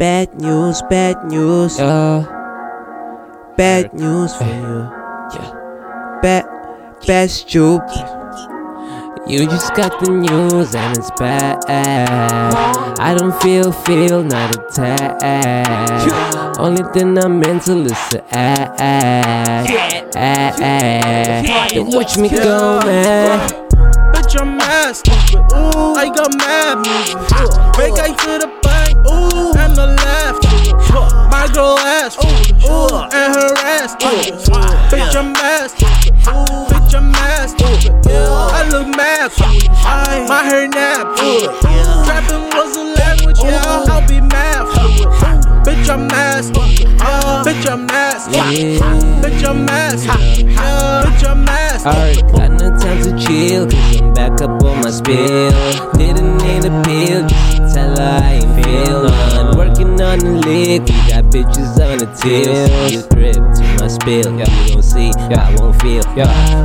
Bad news, bad news, Yeah, bad news for eh. you. yeah. Bad, best joke. You just got the news and it's bad. I don't feel, feel, not attacked. Only thing I'm mental is to act. Then watch me go, man. Bitch, I'm mad stupid. Ooh, I got mad music. Break out to the Girl ass. Ooh, and her ass. Bitch, I'm mad. Ooh, bitch, I'm mad stupid. I look mad. My hair nap. Trapping was a language. Yeah, I'll be mad. Bitch, I'm mad stupid. Bitch, I'm mad stupid. Bitch, I'm mad stupid. Bitch, I'm mad. Alright, got no time to chill, cause I'm back up on my spill. Didn't need a pill, on the lick, we got bitches on the till. You drip to my spill, yeah. you don't see, yeah. I won't feel.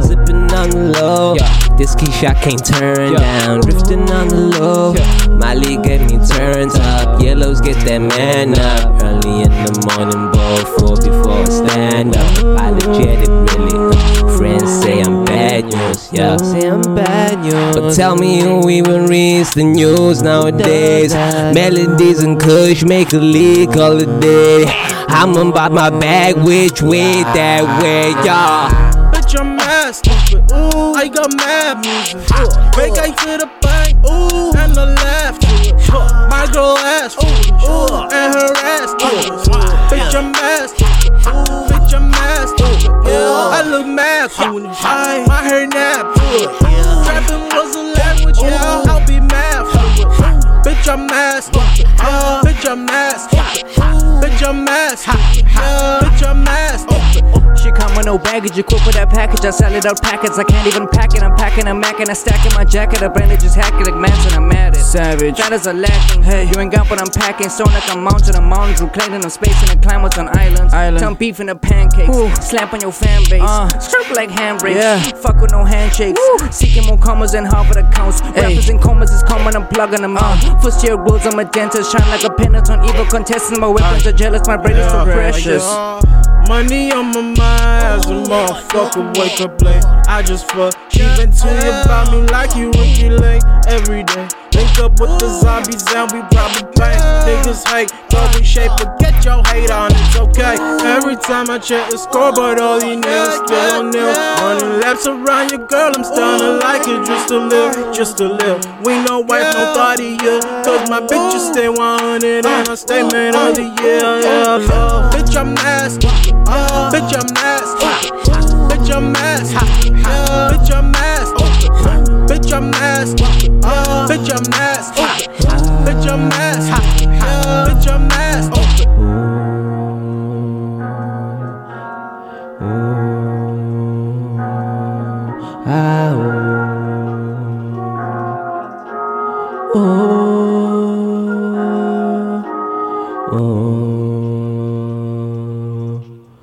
Sipping on the low, this key shot can't turn down. Drifting on the low, Molly get me turned up. Yellows get that man up. Early in the morning, bad news. But tell me who even reads the news nowadays. Melodies and Kush make a leak all the day. I'm about my bag, which way that way, y'all. Bitch, I'm mad stupid. Ooh, I got mad music. Break out to the bank. Ooh, and the left. My girl ass. Ooh, and her ass. Bitch, I'm mad stupid. Ooh, bitch, I'm mad stupid. I look mad cool. My hair nap. Trapping Mad stupid. Bitch, I'm mad stupid. Bitch, I'm mad stupid. Bitch, I'm mad stupid. She come with no baggage, equipped with that package. I sell it out packets, I can't even pack it. I'm packing, I'm macking, I stack in my jacket. I brand it, just hack it like Manson, I'm it. Savage. That is a lacking. Hey, you ain't got what I'm packing. So like I'm mounted, I'm mountains. Reclaiming them space in the climates on islands. Island. Turn beef into pancakes. Slap on your fan base. Uh. Strip like handbrakes. Yeah. Fuck with no handshakes. Seeking more commas than Harvard accounts. Rappers in comas is coming, I'm plugging them out. First year rules, I'm a dentist. Shine like a pendant on evil contestants. My weapons are jealous, my brain is too precious. Uh, money on my mind as a motherfucker wake up late. I just fuck. She been to you about me like you rookie late every day up with the zombies and we probably bang. Niggas hate, but we shape, Forget get your hate on, it's okay. Every time I check the scoreboard, all you niggas still nil. Running laps around your girl, I'm starting to like it just a little, just a little. We no wife, nobody, yeah. Cause my bitches stay 100 on a statement of the year, yeah. yeah. Bitch, I'm nasty. Uh, bitch, I'm nasty. Bitch, I'm nasty. Yeah. Bitch, I'm nasty. Bitch, I'm nasty. Uh, Bitch, I'm nasty. Bitch, I'm nasty. Bitch, I'm nasty. Ah, oh. Oh. Oh. oh.